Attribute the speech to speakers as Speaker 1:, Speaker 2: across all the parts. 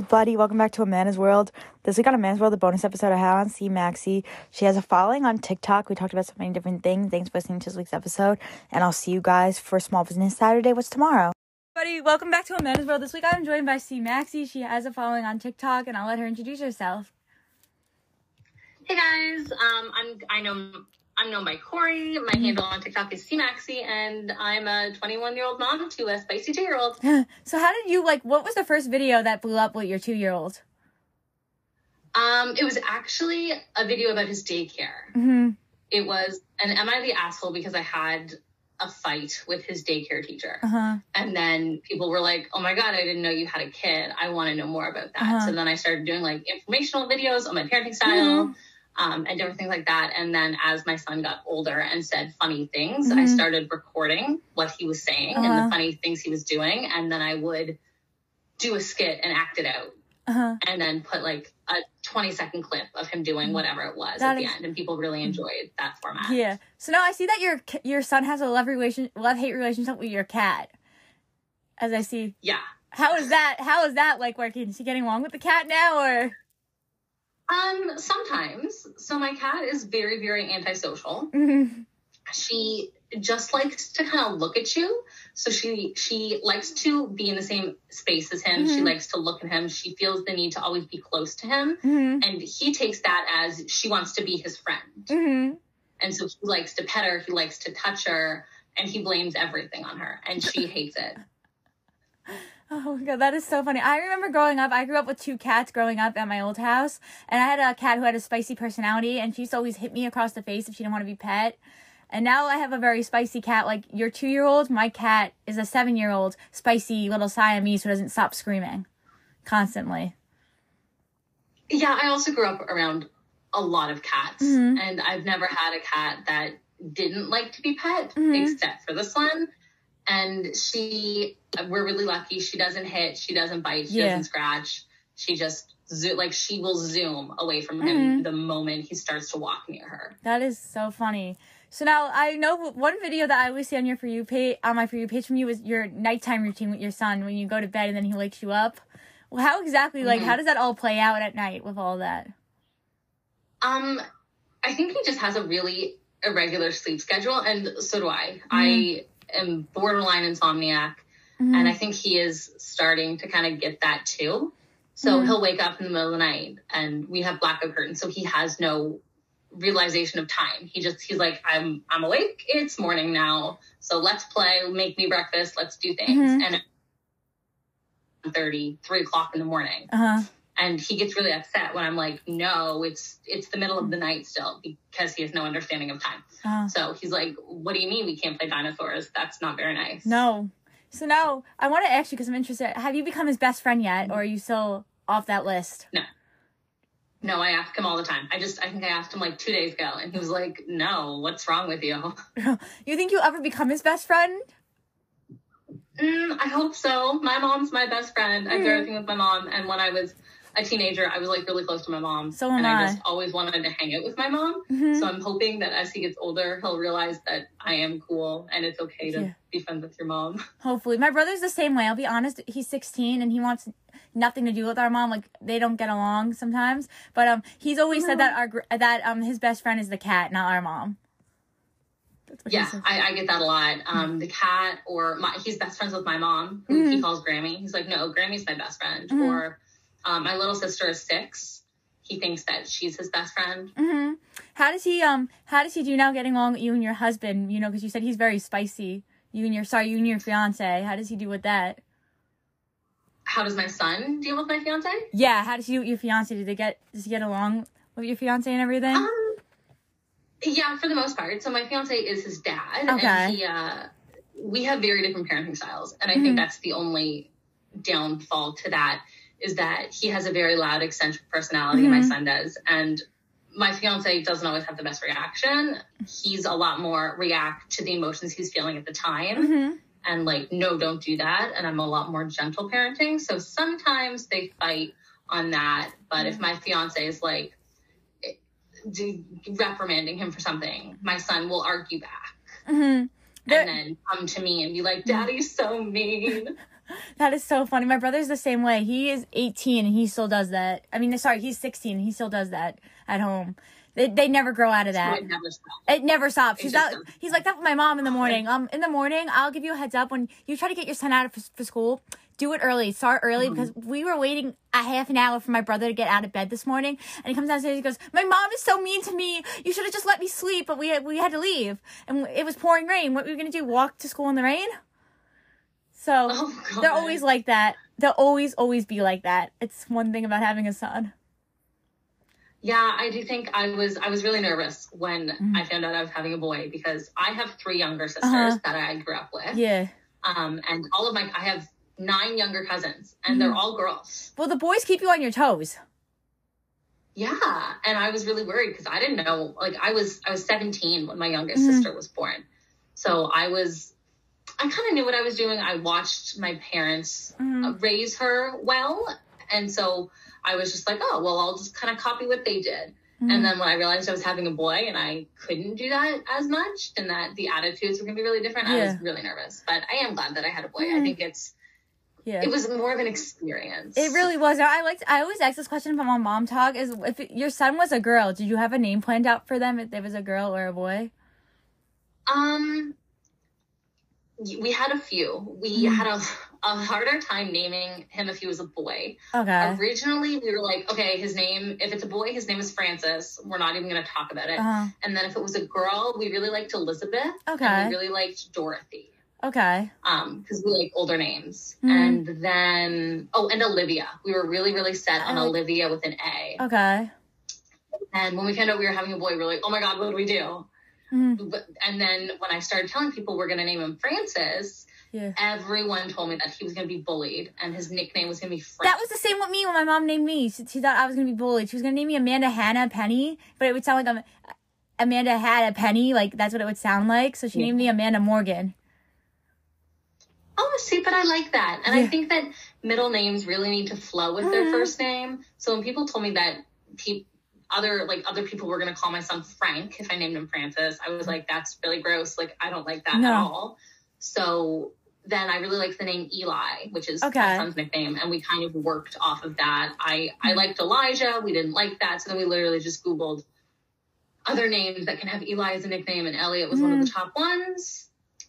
Speaker 1: everybody. Welcome back to Amanda's World. This week on Amanda's World, the bonus episode I had on C Maxxy. She has a following on TikTok. We talked about so many different things. Thanks for listening to this week's episode. And I'll see you guys for Small Business Saturday. What's tomorrow? Everybody, welcome back to Amanda's World. This week I'm joined by C Maxxy. She has a following on TikTok, and I'll let her introduce herself.
Speaker 2: Hey guys, um, I'm I know I'm known by Corey. My handle on TikTok is cmaxxy, and I'm a 21 year old mom to a spicy two year old.
Speaker 1: so how did you like? What was the first video that blew up with your two year old?
Speaker 2: Um, it was actually a video about his daycare.
Speaker 1: Mm-hmm.
Speaker 2: It was and "Am I the asshole?" because I had a fight with his daycare teacher,
Speaker 1: Uh-huh.
Speaker 2: and then people were like, "Oh my god, I didn't know you had a kid. I want to know more about that."
Speaker 1: Uh-huh.
Speaker 2: So then I started doing like informational videos on my parenting style.
Speaker 1: Mhm.
Speaker 2: Um, and different things like that. And then as my son got older and said funny things, I
Speaker 1: Mhm.
Speaker 2: started recording what he was saying and
Speaker 1: Uh-huh.
Speaker 2: the funny things he was doing. And then I would do a skit and act it out
Speaker 1: Uh-huh.
Speaker 2: and then put like a 20 second clip of him doing whatever it was
Speaker 1: That
Speaker 2: at the
Speaker 1: is-
Speaker 2: end. And people really enjoyed that format.
Speaker 1: Yeah. So now I see that your your son has a love relation love hate relationship with your cat. As I see,
Speaker 2: Yeah.
Speaker 1: how is that? How is that like working? Is he getting along with the cat now, or?
Speaker 2: Um, sometimes. So my cat is very, very antisocial.
Speaker 1: Mhm.
Speaker 2: she just likes to kind of look at you. So she she likes to be in the same space as him. She
Speaker 1: Mhm.
Speaker 2: likes to look at him. She feels the need to always be close to him.
Speaker 1: Mhm.
Speaker 2: And he takes that as she wants to be his friend.
Speaker 1: Mhm.
Speaker 2: And so he likes to pet her, he likes to touch her, and he blames everything on her. And she hates it.
Speaker 1: Oh my god, that is so funny. I remember growing up. I grew up with two cats growing up at my old house, and I had a cat who had a spicy personality, and she used to always hit me across the face if she didn't want to be pet. And now I have a very spicy cat. Like your two year old, my cat is a seven year old spicy little Siamese who doesn't stop screaming constantly.
Speaker 2: Yeah, I also grew up around a lot of cats.
Speaker 1: Mhm.
Speaker 2: And I've never had a cat that didn't like to be pet,
Speaker 1: Mhm.
Speaker 2: except for this one. And she, we're really lucky. She doesn't hit, she doesn't bite, she
Speaker 1: Yeah.
Speaker 2: doesn't scratch. She just, zo- like, she will zoom away from him the moment he starts to walk near her.
Speaker 1: That is so funny. So now I know one video that I always see on your for you page on my for you page from you is your nighttime routine with your son when you go to bed and then he wakes you up. Well, how exactly like
Speaker 2: Mhm.
Speaker 1: how does that all play out at night with all that?
Speaker 2: Um, I think he just has a really irregular sleep schedule, and so do I. I am borderline insomniac. and I think he is starting to kind of get that too. So
Speaker 1: Mhm.
Speaker 2: he'll wake up in the middle of the night, and we have blackout curtains, so he has no realization of time. He just he's like, I'm I'm awake. It's morning now, so let's play. Make me breakfast. Let's do things.
Speaker 1: Mhm.
Speaker 2: And at 30, 3 o'clock in the morning,
Speaker 1: uh huh.
Speaker 2: And he gets really upset when I'm like, no, it's it's the middle of the night still because he has no understanding of time.
Speaker 1: Uh,
Speaker 2: So he's like, what do you mean we can't play dinosaurs? That's not very nice.
Speaker 1: no. So now I want to ask you because I'm interested. Have you become his best friend yet, or are you still off that list?
Speaker 2: No, no, I ask him all the time. I just, I think I asked him like two days ago, and he was like, "No, what's wrong with you?"
Speaker 1: you think you'll ever become his best friend?
Speaker 2: Mm, I hope so. My mom's my best friend. I do
Speaker 1: Mhm.
Speaker 2: everything with my mom, and when I was a teenager, I was like really close to my mom,
Speaker 1: So
Speaker 2: and I.
Speaker 1: I.
Speaker 2: just always wanted to hang out with my mom.
Speaker 1: Mhm.
Speaker 2: So I'm hoping that as he gets older, he'll realize that I am cool and it's okay to
Speaker 1: Yeah.
Speaker 2: be friends with your mom.
Speaker 1: Hopefully, my brother's the same way. I'll be honest. He's 16 and he wants nothing to do with our mom. Like they don't get along sometimes. But um, he's always said that our that um his best friend is the cat, not our mom. He
Speaker 2: Yeah. I, I get that a lot. Um, the cat or my, he's best friends with my mom, who he
Speaker 1: Mhm.
Speaker 2: calls Grammy. He's like, no, Grammy's my best friend.
Speaker 1: Mhm.
Speaker 2: Or um, my little sister is six. He thinks that she's his best friend.
Speaker 1: hmm How does he um How does he do now getting along with you and your husband? You know, because you said he's very spicy. You and your sorry, you and your fiance. How does he do with that?
Speaker 2: How does my son deal with my fiance?
Speaker 1: Yeah, how does he do with your fiance? Do they get does he get along with your fiance and everything?
Speaker 2: Um, yeah, for the most part. So my fiance is his dad,
Speaker 1: Okay.
Speaker 2: and he, uh, we have very different parenting styles, and I
Speaker 1: Mhm.
Speaker 2: think that's the only downfall to that is that he has a very loud, eccentric personality, and
Speaker 1: Mhm.
Speaker 2: my son does, and my fiance doesn't always have the best reaction. He's a lot more react to the emotions he's feeling at the time.
Speaker 1: hmm
Speaker 2: and like no don't do that. And i'm a lot more gentle parenting. So sometimes they fight on that. But if my fiance is like do, reprimanding him for something my son will argue back.
Speaker 1: Hmm
Speaker 2: and then come to me and be like daddy's so mean
Speaker 1: That is so funny. My brother's the same way. He is 18 and he still does that. I mean, sorry, he's 16 and he still does that at home. They, they never grow out of that.
Speaker 2: It never stops.
Speaker 1: It never stops.
Speaker 2: Just
Speaker 1: out. He's like that with my mom in the morning. Um, in the morning, I'll give you a heads up when you try to get your son out of for, for school. Do it early. Start early
Speaker 2: Mm-hmm.
Speaker 1: because we were waiting a half an hour for my brother to get out of bed this morning, and he comes downstairs. He goes, "My mom is so mean to me. You should have just let me sleep." But we had, we had to leave, and it was pouring rain. What were we gonna do? Walk to school in the rain? So
Speaker 2: Oh,
Speaker 1: they're always like that. They'll always always be like that. It's one thing about having a son.
Speaker 2: Yeah, I do think I was I was really nervous when
Speaker 1: Mm-hmm.
Speaker 2: I found out I was having a boy because I have three younger sisters
Speaker 1: Uh-huh.
Speaker 2: that I grew up with.
Speaker 1: Yeah.
Speaker 2: Um, and all of my I have nine younger cousins and
Speaker 1: Mm-hmm.
Speaker 2: they're all girls.
Speaker 1: Well, the boys keep you on your toes.
Speaker 2: Yeah, and I was really worried because I didn't know. Like I was, I was 17 when my youngest
Speaker 1: Mhm.
Speaker 2: sister was born, so I was, I kind of knew what I was doing. I watched my parents
Speaker 1: Mhm.
Speaker 2: uh, raise her well, and so I was just like, oh well, I'll just kind of copy what they did.
Speaker 1: Mhm.
Speaker 2: And then when I realized I was having a boy and I couldn't do that as much, and that the attitudes were gonna be really different, I was really nervous. But I am glad that I had a boy. I
Speaker 1: Mhm.
Speaker 2: think it's
Speaker 1: yeah.
Speaker 2: it was more of an experience.
Speaker 1: It really was. I liked. I always ask this question from on Mom Talk: Is if your son was a girl, did you have a name planned out for them if it was a girl or a boy?
Speaker 2: Um, we had a few. We
Speaker 1: Mhm.
Speaker 2: had a, a harder time naming him if he was a boy.
Speaker 1: Okay.
Speaker 2: Originally, we were like, okay, his name, if it's a boy, his name is Francis. We're not even going to talk about it.
Speaker 1: Uh-huh.
Speaker 2: And then if it was a girl, we really liked Elizabeth.
Speaker 1: Okay.
Speaker 2: And we really liked Dorothy.
Speaker 1: Okay.
Speaker 2: Um, because we like older names.
Speaker 1: Mhm.
Speaker 2: And then, oh, and Olivia. We were really, really set on
Speaker 1: I
Speaker 2: Olivia with an A.
Speaker 1: Okay.
Speaker 2: And when we found out we were having a boy, we were like, oh my God, what do we do? But, and then when I started telling people we're going to name him Francis,
Speaker 1: Yeah.
Speaker 2: everyone told me that he was going to be bullied and his nickname was going to be Frank.
Speaker 1: That was the same with me when my mom named me. She, she thought I was gonna be bullied. She was gonna name me Amanda Hannah Penny, but it would sound like I'm Amanda had a penny. Like that's what it would sound like. So she
Speaker 2: Yeah.
Speaker 1: named me Amanda Morgan.
Speaker 2: oh, see, but I like that. And I think that middle names really need to flow with their
Speaker 1: Mhm.
Speaker 2: first name. So when people told me that pe- other like other people were going to call my son Frank if I named him Francis, I was like, that's really gross. Like I don't like that
Speaker 1: No.
Speaker 2: at all. So then I really liked the name Eli, which is
Speaker 1: Okay.
Speaker 2: my son's nickname, and we kind of worked off of that. I I liked Elijah. We didn't like that, so then we literally just Googled other names that can have Eli as a nickname, and Elliot was one of the mm. top ones.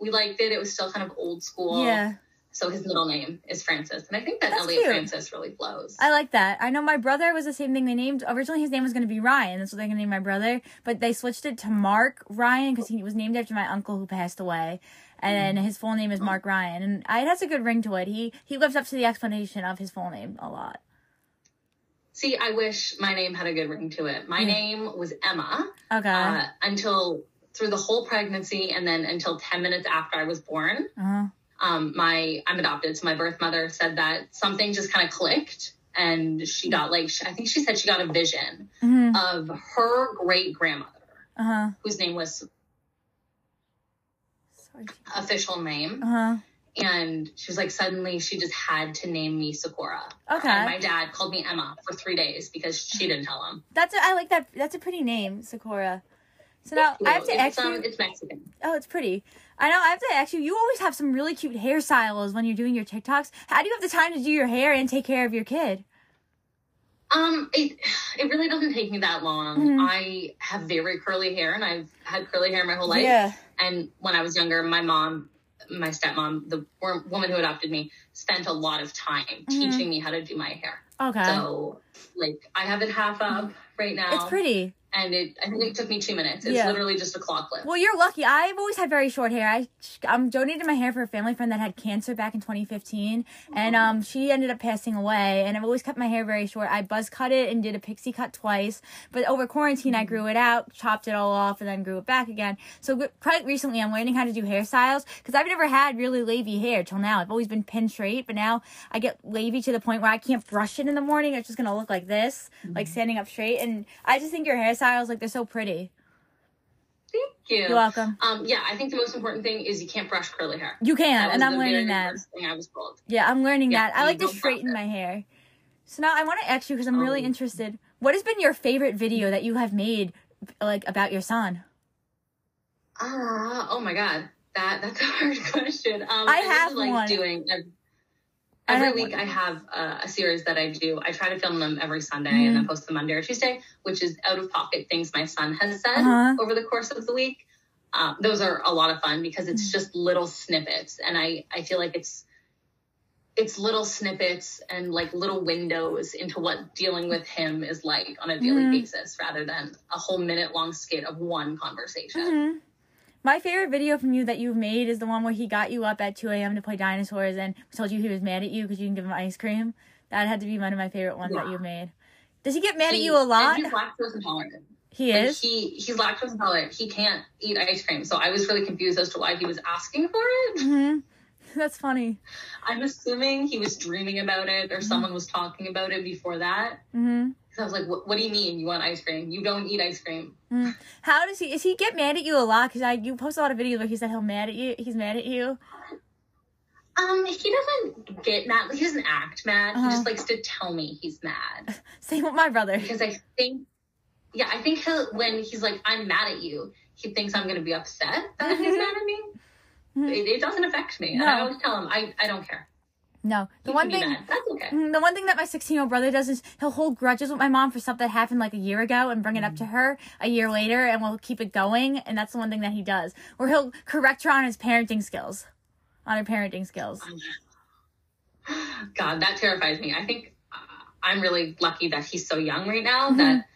Speaker 2: We liked it. It was still kind of old school.
Speaker 1: Yeah.
Speaker 2: So his middle name is Francis, and I think that
Speaker 1: That's
Speaker 2: Elliot
Speaker 1: cute.
Speaker 2: Francis really flows.
Speaker 1: I like that. I know my brother was the same thing. They named originally his name was going to be Ryan. That's what they're going to name my brother, but they switched it to Mark Ryan because he was named after my uncle who passed away, and his full name is Mark Ryan. And it has a good ring to it. He he lives up to the explanation of his full name a lot.
Speaker 2: See, I wish my name had a good ring to it. My
Speaker 1: Yeah.
Speaker 2: name was Emma
Speaker 1: Okay.
Speaker 2: uh, until through the whole pregnancy, and then until ten minutes after I was born.
Speaker 1: Uh huh.
Speaker 2: Um, my I'm adopted, so my birth mother said that something just kind of clicked, and she got like I think she said she got a vision
Speaker 1: hmm
Speaker 2: of her great grandmother,
Speaker 1: Uh huh.
Speaker 2: whose name was
Speaker 1: Sorry.
Speaker 2: official name,
Speaker 1: Uh huh.
Speaker 2: and she was like suddenly she just had to name me Sakura.
Speaker 1: Okay.
Speaker 2: And my dad called me Emma for three days because she didn't tell him.
Speaker 1: That's a, I like that. That's a pretty name, Sakura. So now I have to
Speaker 2: it's,
Speaker 1: ask
Speaker 2: um,
Speaker 1: you.
Speaker 2: it's Mexican.
Speaker 1: Oh, it's pretty. I know. I have to ask you. You always have some really cute hairstyles when you're doing your TikToks. How do you have the time to do your hair and take care of your kid?
Speaker 2: Um, it it really doesn't take me that long.
Speaker 1: Mhm.
Speaker 2: I have very curly hair, and I've had curly hair my whole life.
Speaker 1: Yeah.
Speaker 2: And when I was younger, my mom, my stepmom, the woman who adopted me, spent a lot of time
Speaker 1: Mhm.
Speaker 2: teaching me how to do my hair.
Speaker 1: Okay.
Speaker 2: So, like, I have it half up right now.
Speaker 1: it's pretty.
Speaker 2: And it, I think it took me two minutes. It's
Speaker 1: Yeah.
Speaker 2: literally just a clock clip.
Speaker 1: Well, you're lucky. I've always had very short hair. I um donated my hair for a family friend that had cancer back in 2015, and um she ended up passing away. And I've always kept my hair very short. I buzz cut it and did a pixie cut twice, but over quarantine I grew it out, chopped it all off, and then grew it back again. So quite recently I'm learning how to do hairstyles because I've never had really wavy hair till now. I've always been pin straight, but now I get wavy to the point where I can't brush it in the morning. It's just gonna look like this, like standing up straight. And I just think your hairstyles like they're so pretty.
Speaker 2: Thank you.
Speaker 1: You're welcome.
Speaker 2: Um, yeah, I think the most important thing is you can't brush curly hair.
Speaker 1: You can, and I'm learning that.
Speaker 2: thing I was told.
Speaker 1: Yeah, I'm learning
Speaker 2: Yeah,
Speaker 1: that. I like to straighten my hair. So now I want to ask you because I'm really
Speaker 2: Um,
Speaker 1: interested. What has been your favorite video that you have made, like about your son?
Speaker 2: Ah, oh my god, that that's a hard question. Um,
Speaker 1: I
Speaker 2: really
Speaker 1: have
Speaker 2: like
Speaker 1: one.
Speaker 2: doing.
Speaker 1: I
Speaker 2: Every week. I have uh, a series that I do. I try to film them every Sunday
Speaker 1: Mhm.
Speaker 2: and then post them Monday or Tuesday, which is out of pocket things my son has said
Speaker 1: Uh-huh.
Speaker 2: over the course of the week. Um, those are a lot of fun because it's
Speaker 1: Mm.
Speaker 2: just little snippets, and I I feel like it's it's little snippets and like little windows into what dealing with him is like on a daily
Speaker 1: Mhm.
Speaker 2: basis, rather than a whole minute long skit of one conversation.
Speaker 1: My favorite video from you that you've made is the one where he got you up at 2 a.m. to play dinosaurs and told you he was mad at you because you didn't give him ice cream. That had to be one of my favorite ones that you've made. Does he get mad at you a lot?
Speaker 2: He's lactose intolerant.
Speaker 1: He
Speaker 2: Like,
Speaker 1: is.
Speaker 2: he he's lactose intolerant. He can't eat ice cream. So I was really confused as to why he was asking for it.
Speaker 1: hmm That's funny.
Speaker 2: I'm assuming he was dreaming about it
Speaker 1: Mm-hmm.
Speaker 2: or someone was talking about it before that.
Speaker 1: hmm
Speaker 2: Because I was like, what, what do you mean you want ice cream? You don't eat ice cream.
Speaker 1: How does he? Is he get mad at you a lot? Because I you post a lot of videos where he said he'll mad at you. He's mad at you.
Speaker 2: Um, he doesn't get mad. He doesn't act mad.
Speaker 1: Uh-huh.
Speaker 2: He just likes to tell me he's mad.
Speaker 1: Same with my brother.
Speaker 2: Because I think, yeah, I think he'll, when he's like, I'm mad at you, he thinks I'm going to be upset that he's mad at me.
Speaker 1: Mhm.
Speaker 2: It, it doesn't affect me. And I always tell him, I, I don't care.
Speaker 1: No, the
Speaker 2: You
Speaker 1: one thing.
Speaker 2: That's okay.
Speaker 1: Mm, The one thing that my 16 year old brother does is he'll hold grudges with my mom for stuff that happened like a year ago and bring it up to her a year later and we'll keep it going. And that's the one thing that he does. Or he'll correct her on his parenting skills. On her parenting skills.
Speaker 2: God, that terrifies me. I think uh, I'm really lucky that he's so young right now
Speaker 1: Mhm.
Speaker 2: that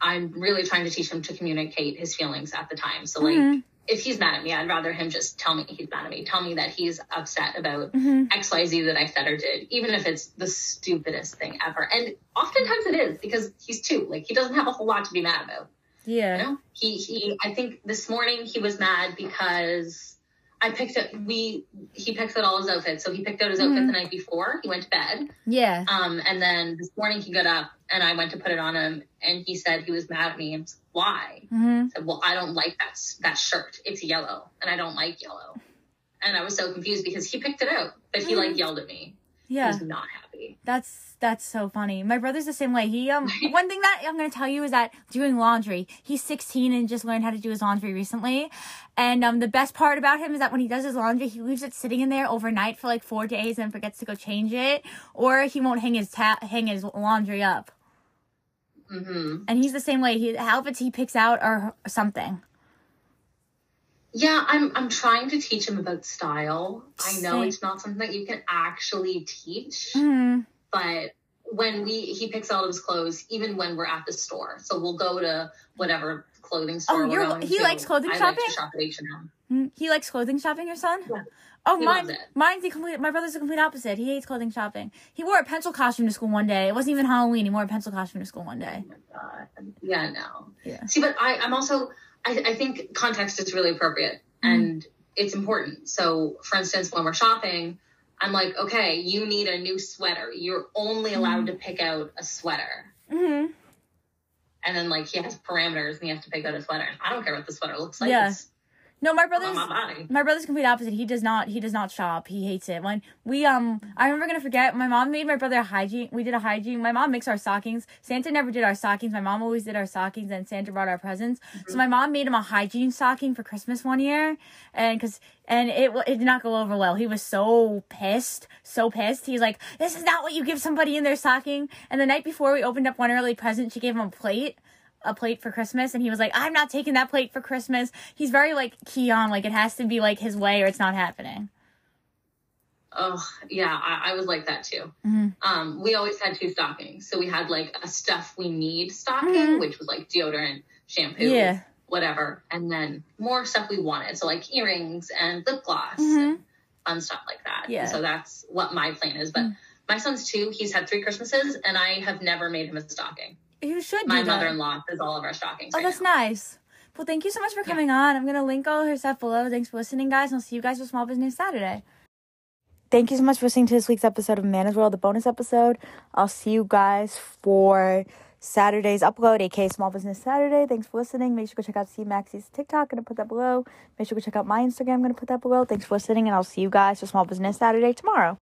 Speaker 2: I'm really trying to teach him to communicate his feelings at the time. So, like,
Speaker 1: Mhm.
Speaker 2: If he's mad at me, I'd rather him just tell me he's mad at me. Tell me that he's upset about
Speaker 1: Mhm.
Speaker 2: XYZ that I said or did, even if it's the stupidest thing ever. And oftentimes it is because he's two. Like, he doesn't have a whole lot to be mad about.
Speaker 1: Yeah.
Speaker 2: You know, he he. I think this morning he was mad because I picked up. We he picks out all his outfits, so he picked out his outfit
Speaker 1: Mhm.
Speaker 2: the night before he went to bed.
Speaker 1: Yeah.
Speaker 2: Um, and then this morning he got up and I went to put it on him, and he said he was mad at me. And I was like, why?
Speaker 1: hmm
Speaker 2: I said, well, I don't like that that shirt. It's yellow, and I don't like yellow. And I was so confused because he picked it out, but he like yelled at me.
Speaker 1: Yeah.
Speaker 2: was not happy.
Speaker 1: That's that's so funny. My brother's the same way. He um one thing that I'm gonna tell you is that doing laundry. He's 16 and just learned how to do his laundry recently. And um the best part about him is that when he does his laundry, he leaves it sitting in there overnight for like four days and forgets to go change it, or he won't hang his ta- hang his laundry up.
Speaker 2: mm-hmm.
Speaker 1: And he's the same way. He the outfits he picks out or something.
Speaker 2: Yeah, I'm I'm trying to teach him about style. I know
Speaker 1: Same.
Speaker 2: it's not something that you can actually teach,
Speaker 1: hmm
Speaker 2: but when we he picks out his clothes, even when we're at the store, so we'll go to whatever clothing store.
Speaker 1: Oh, you're- he
Speaker 2: to.
Speaker 1: likes clothing
Speaker 2: I
Speaker 1: shopping?
Speaker 2: Like to shop at H and M.
Speaker 1: Mm, He likes clothing shopping. Your son?
Speaker 2: Yeah.
Speaker 1: Oh,
Speaker 2: He
Speaker 1: mine, mine's the complete. My brother's the complete opposite. He hates clothing shopping. He wore a pencil costume to school one day. It wasn't even Halloween. He wore a pencil costume to school one day.
Speaker 2: Oh my god. Yeah, no.
Speaker 1: Yeah.
Speaker 2: See, but I, I'm also I, I think context is really appropriate
Speaker 1: Mm-hmm.
Speaker 2: and it's important. So for instance, when we're shopping, I'm like, okay, you need a new sweater. You're only allowed to pick out a sweater.
Speaker 1: hmm
Speaker 2: And then like he has parameters and he has to pick out a sweater. I don't care what the sweater looks like.
Speaker 1: Yeah.
Speaker 2: It's
Speaker 1: No, my brother's
Speaker 2: my
Speaker 1: my brother's complete opposite. He does not. He does not shop. He hates it. When we um, I'm remember gonna forget. My mom made my brother a hygiene. We did a hygiene. My mom makes our stockings. Santa never did our stockings. My mom always did our stockings, and Santa brought our presents. So my mom made him a hygiene stocking for Christmas one year, and because and it it did not go over well. He was so pissed, so pissed. He's like, "This is not what you give somebody in their stocking." And the night before we opened up one early present, she gave him a plate a plate for Christmas and he was like, I'm not taking that plate for Christmas. He's very like key on, like it has to be like his way or it's not happening.
Speaker 2: Oh yeah, I, I was like that too.
Speaker 1: Mhm.
Speaker 2: Um, we always had two stockings. So we had like a stuff we need stocking,
Speaker 1: Mhm.
Speaker 2: which was like deodorant, shampoo,
Speaker 1: Yeah.
Speaker 2: whatever, and then more stuff we wanted. So like earrings and lip gloss
Speaker 1: Mhm.
Speaker 2: and fun stuff like that.
Speaker 1: Yeah.
Speaker 2: And so that's what my plan is. But
Speaker 1: Mm.
Speaker 2: my son's two. He's had three Christmases, and I have never made him a stocking.
Speaker 1: You should
Speaker 2: My mother-in-law does all of our stockings.
Speaker 1: Oh,
Speaker 2: right
Speaker 1: that's
Speaker 2: now.
Speaker 1: nice. Well, thank you so much for coming on. I'm going to link all her stuff below. Thanks for listening, guys. And I'll see you guys for Small Business Saturday. Thank you so much for listening to this week's episode of Amanda's World, the bonus episode. I'll see you guys for Saturday's upload, aka Small Business Saturday. Thanks for listening. Make sure to go check out C Maxxy's TikTok. Gonna put that below. Make sure to go check out my Instagram. Gonna put that below. Thanks for listening, and I'll see you guys for Small Business Saturday tomorrow.